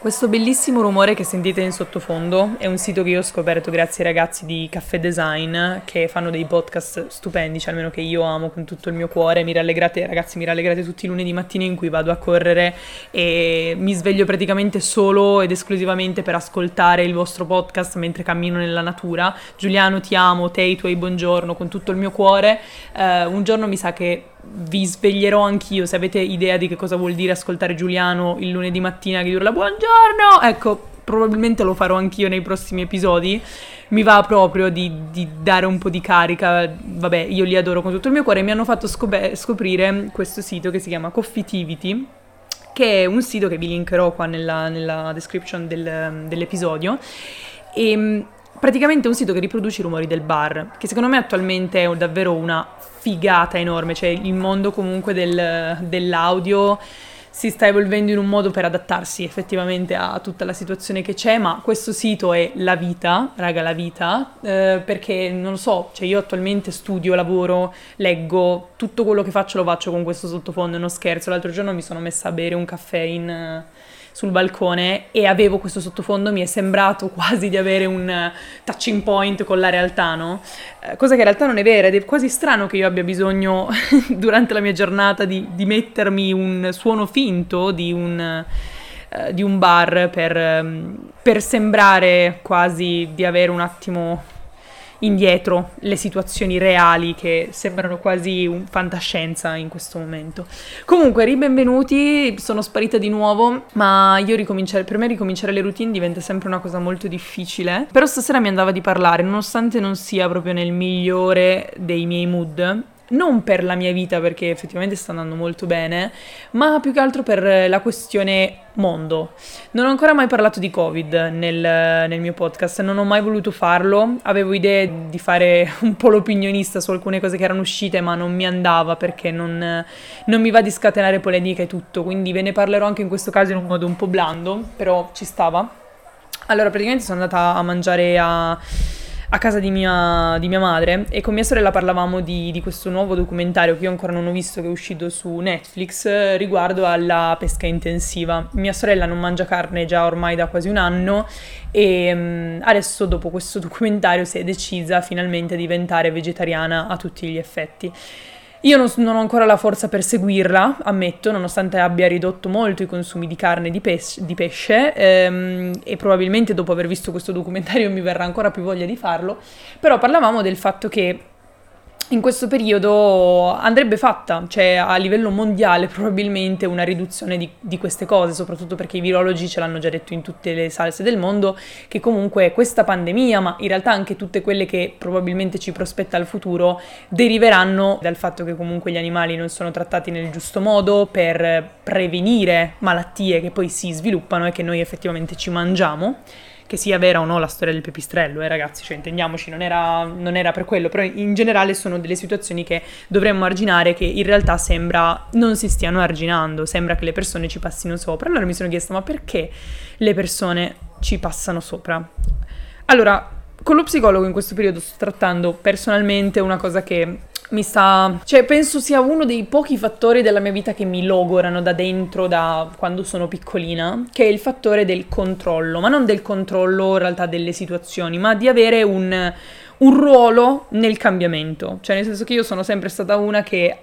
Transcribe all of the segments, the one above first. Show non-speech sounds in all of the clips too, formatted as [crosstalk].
Questo bellissimo rumore che sentite in sottofondo è un sito che io ho scoperto grazie ai ragazzi di Caffè Design che fanno dei podcast stupendi, cioè almeno che io amo con tutto il mio cuore. Mi rallegrate, ragazzi, mi rallegrate tutti i lunedì mattini in cui vado a correre e mi sveglio praticamente solo ed esclusivamente per ascoltare il vostro podcast mentre cammino nella natura. Giuliano, ti amo, te, i tuoi buongiorno con tutto il mio cuore. Uh, un giorno mi sa che vi sveglierò anch'io se avete idea di che cosa vuol dire ascoltare Giuliano il lunedì mattina che urla buongiorno. Ecco, probabilmente lo farò anch'io nei prossimi episodi. Mi va proprio di, di, dare un po' di carica. Vabbè, io li adoro con tutto il mio cuore. Mi hanno fatto scop- scoprire questo sito che si chiama Coffeetivity, che è un sito che vi linkerò qua nella, nella description del, dell'episodio. E ehm, praticamente un sito che riproduce i rumori del bar, che secondo me attualmente è davvero una figata enorme, cioè il mondo comunque del, dell'audio si sta evolvendo in un modo per adattarsi effettivamente a tutta la situazione che c'è, ma questo sito è la vita, raga, la vita, eh, perché non lo so, cioè io attualmente studio, lavoro, leggo, tutto quello che faccio lo faccio con questo sottofondo, uno scherzo. L'altro giorno mi sono messa a bere un caffè in sul balcone e avevo questo sottofondo, mi è sembrato quasi di avere un eh, touching point con la realtà, no? Eh, cosa che in realtà non è vera ed è quasi strano che io abbia bisogno [laughs] durante la mia giornata di, di mettermi un suono finto di un... Uh, di un bar per, um, per sembrare quasi di avere un attimo indietro le situazioni reali che sembrano quasi fantascienza in questo momento. Comunque, ribenvenuti, sono sparita di nuovo, ma io ricominciare, per me ricominciare le routine diventa sempre una cosa molto difficile. Però stasera mi andava di parlare, nonostante non sia proprio nel migliore dei miei mood non per la mia vita perché effettivamente sta andando molto bene, ma più che altro per la questione mondo. Non ho ancora mai parlato di Covid nel, nel, mio podcast, non ho mai voluto farlo, avevo idee di fare [laughs] un po' l'opinionista su alcune cose che erano uscite, ma non mi andava perché non, non mi va di scatenare polemiche e tutto, quindi ve ne parlerò anche in questo caso in un modo un po' blando, però ci stava. Allora, praticamente sono andata a mangiare a a casa di mia, di mia, madre e con mia sorella parlavamo di, di, questo nuovo documentario che io ancora non ho visto, che è uscito su Netflix, riguardo alla pesca intensiva. Mia sorella non mangia carne già ormai da quasi un anno e um, adesso dopo questo [laughs] documentario si è decisa finalmente a diventare vegetariana a tutti gli effetti. Io non, non, ho ancora la forza per seguirla, ammetto, nonostante abbia ridotto molto i consumi di carne e di, pes- di pesce ehm, e probabilmente dopo aver visto questo documentario [laughs] mi verrà ancora più voglia di farlo, però parlavamo del fatto che in questo periodo andrebbe fatta, cioè a livello mondiale probabilmente una riduzione di, di, queste cose, soprattutto perché i virologi ce l'hanno già detto in tutte le salse del mondo, che comunque questa pandemia, ma in realtà anche tutte quelle che probabilmente ci prospetta il futuro, deriveranno dal fatto che comunque gli animali non sono trattati nel giusto modo per prevenire malattie che poi si sviluppano e che noi effettivamente ci mangiamo che sia vera o no la storia del pipistrello, eh ragazzi, cioè intendiamoci, non era, non era per quello, però in generale sono delle situazioni che dovremmo arginare che in realtà sembra non si stiano arginando, sembra che le persone ci passino sopra. Allora mi sono chiesta, ma perché le persone ci passano sopra? Allora, con lo psicologo in questo periodo sto trattando personalmente una cosa che mi sta... cioè penso sia uno dei pochi fattori della mia vita che mi logorano da dentro da quando sono piccolina, che è il fattore del controllo, ma non del controllo in realtà delle situazioni, ma di avere un, un ruolo nel cambiamento, cioè nel senso che io sono sempre stata una che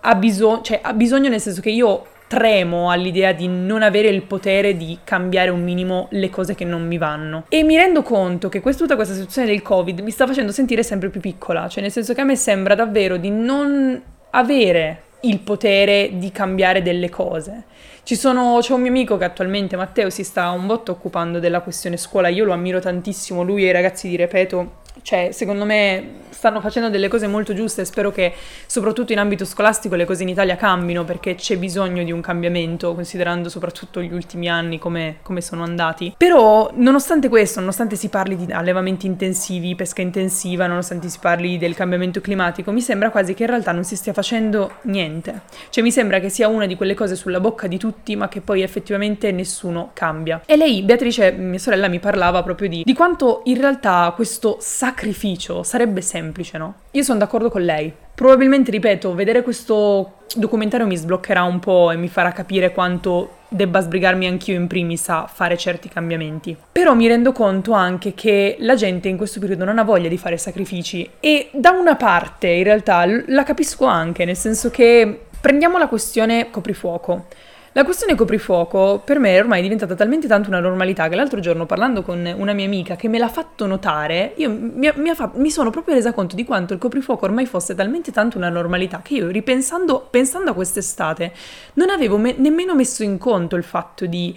ha bisogno, cioè ha bisogno nel senso che io tremo all'idea di non avere il potere di cambiare un minimo le cose che non mi vanno. E mi rendo conto che questa, tutta questa situazione del Covid mi sta facendo sentire sempre più piccola, cioè nel senso che a me sembra davvero di non avere il potere di cambiare delle cose. Sono, c'è un mio amico che attualmente, Matteo, si sta un botto occupando della questione scuola, io lo ammiro tantissimo, lui e i ragazzi di Repeto cioè, secondo me stanno facendo delle cose molto giuste e spero che soprattutto in ambito scolastico le cose in Italia cambino perché c'è bisogno di un cambiamento considerando soprattutto gli ultimi anni come, come sono andati. Però nonostante questo, nonostante si parli di allevamenti intensivi, pesca intensiva, nonostante si parli del cambiamento climatico, mi sembra quasi che in realtà non si stia facendo niente. Cioè mi sembra che sia una di quelle cose sulla bocca di tutti ma che poi effettivamente nessuno cambia. E lei, Beatrice, mia sorella, mi parlava proprio di, di quanto in realtà questo sacrificio sarebbe semplice, no? Io sono d'accordo con lei. Probabilmente, ripeto, vedere questo documentario mi sbloccherà un po' e mi farà capire quanto debba sbrigarmi anch'io in primis a fare certi cambiamenti. Però mi rendo conto anche che la gente in questo periodo non ha voglia di fare sacrifici e da una parte in realtà la capisco anche, nel senso che prendiamo la questione coprifuoco. La questione coprifuoco per me è ormai diventata talmente tanto una normalità che l'altro giorno parlando con una mia amica che me l'ha fatto notare, io mi, mi, fa, mi sono proprio resa conto di quanto il coprifuoco ormai fosse talmente tanto una normalità che io ripensando pensando a quest'estate non avevo me, nemmeno messo in conto il fatto di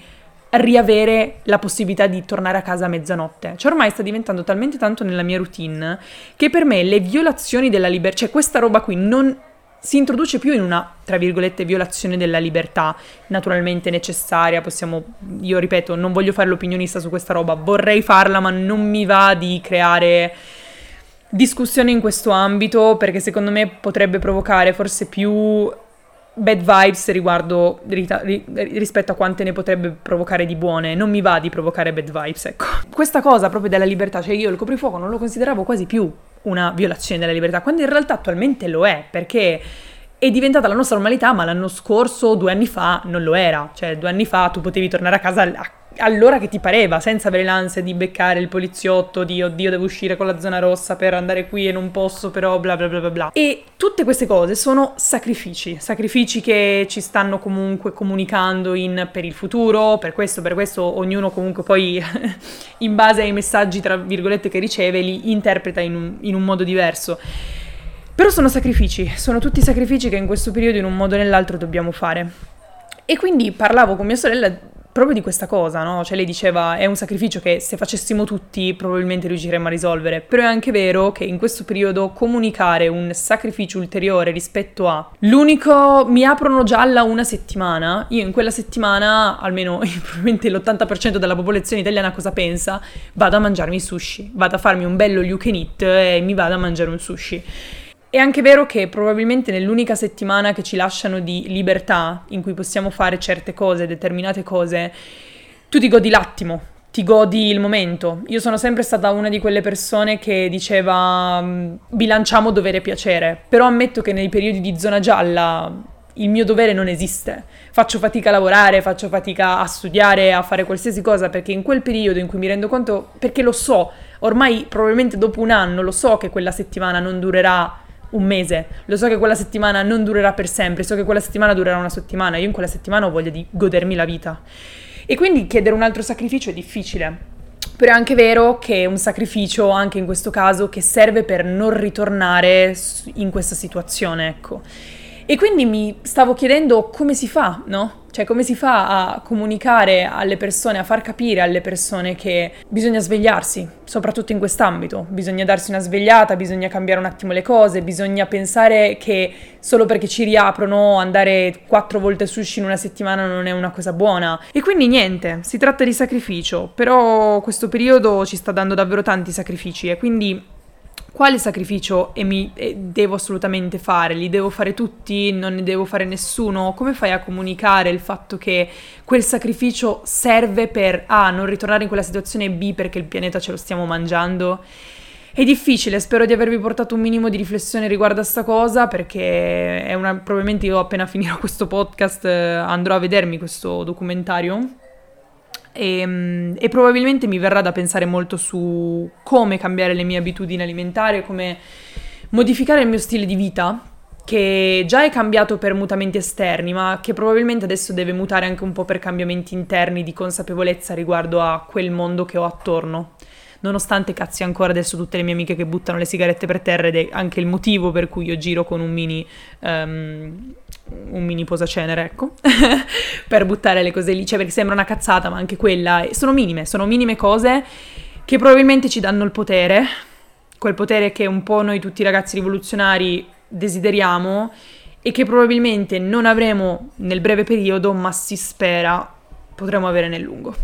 riavere la possibilità di tornare a casa a mezzanotte. Cioè ormai sta diventando talmente tanto nella mia routine che per me le violazioni della libertà, cioè questa roba qui non si introduce più in una, tra virgolette, violazione della libertà naturalmente necessaria. Possiamo, io ripeto, non voglio fare l'opinionista su questa roba, vorrei farla, ma non mi va di creare discussione in questo ambito perché secondo me potrebbe provocare forse più bad vibes riguardo rispetto a quante ne potrebbe provocare di buone. Non mi va di provocare bad vibes, ecco. Questa cosa proprio della libertà, cioè io il coprifuoco non lo consideravo quasi più una violazione della libertà, quando in realtà attualmente lo è, perché è diventata la nostra normalità, ma l'anno scorso, due anni fa, non lo era. Cioè, due anni fa tu potevi tornare a casa a all'ora che ti pareva, senza avere l'ansia di beccare il poliziotto, di oddio devo uscire con la zona rossa per andare qui e non posso però bla bla bla bla bla. E tutte queste cose sono sacrifici, sacrifici che ci stanno comunque comunicando in, per il futuro, per questo, per questo ognuno comunque poi [laughs] in base ai messaggi tra virgolette che riceve li interpreta in un, in un modo diverso. Però sono sacrifici, sono tutti sacrifici che in questo periodo in un modo o nell'altro dobbiamo fare. E quindi parlavo con mia sorella proprio di questa cosa, no? Cioè lei diceva è un sacrificio che se facessimo tutti probabilmente riusciremmo a risolvere, però è anche vero che in questo periodo comunicare un sacrificio ulteriore rispetto a l'unico mi aprono gialla una settimana, io in quella settimana, almeno [laughs] probabilmente l'80% della popolazione italiana cosa pensa? Vado a mangiarmi sushi, vado a farmi un bello you can eat e mi vado a mangiare un sushi. È anche vero che probabilmente nell'unica settimana che ci lasciano di libertà, in cui possiamo fare certe cose, determinate cose, tu ti godi l'attimo, ti godi il momento. Io sono sempre stata una di quelle persone che diceva mm, bilanciamo dovere e piacere, però ammetto che nei periodi di zona gialla il mio dovere non esiste. Faccio fatica a lavorare, faccio fatica a studiare, a fare qualsiasi cosa, perché in quel periodo in cui mi rendo conto, perché lo so, ormai probabilmente dopo un anno lo so che quella settimana non durerà un mese, lo so che quella settimana non durerà per sempre, so che quella settimana durerà una settimana, io in quella settimana ho voglia di godermi la vita. E quindi chiedere un altro sacrificio è difficile. Però è anche vero che è un sacrificio, anche in questo caso, che serve per non ritornare in questa situazione, ecco. E quindi mi stavo chiedendo come si fa, no? Cioè come si fa a comunicare alle persone, a far capire alle persone che bisogna svegliarsi, soprattutto in quest'ambito, bisogna darsi una svegliata, bisogna cambiare un attimo le cose, bisogna pensare che solo perché ci riaprono andare quattro volte sushi in una settimana non è una cosa buona. E quindi niente, si tratta di sacrificio, però questo periodo ci sta dando davvero tanti sacrifici e quindi quale sacrificio mi, devo assolutamente fare? Li devo fare tutti? Non ne devo fare nessuno? Come fai a comunicare il fatto che quel sacrificio serve per A, non ritornare in quella situazione B perché il pianeta ce lo stiamo mangiando? È difficile, spero di avervi portato un minimo di riflessione riguardo a sta cosa perché una, probabilmente io appena finirò questo podcast eh, andrò a vedermi questo documentario e, ehm, e, probabilmente mi verrà da pensare molto su come cambiare le mie abitudini alimentari, come modificare il mio stile di vita, che già è cambiato per mutamenti esterni, ma che probabilmente adesso deve mutare anche un po' per cambiamenti interni di consapevolezza riguardo a quel mondo che ho attorno. Nonostante cazzi ancora adesso tutte le mie amiche che buttano le sigarette per terra ed è anche il motivo per cui io giro con un mini, um, un mini posacenere, ecco, [laughs] per buttare le cose lì, cioè perché sembra una cazzata, ma anche quella, sono minime, sono minime cose che probabilmente ci danno il potere, quel potere che un po' noi tutti ragazzi rivoluzionari desideriamo e che probabilmente non avremo nel breve periodo, ma si spera potremo avere nel lungo.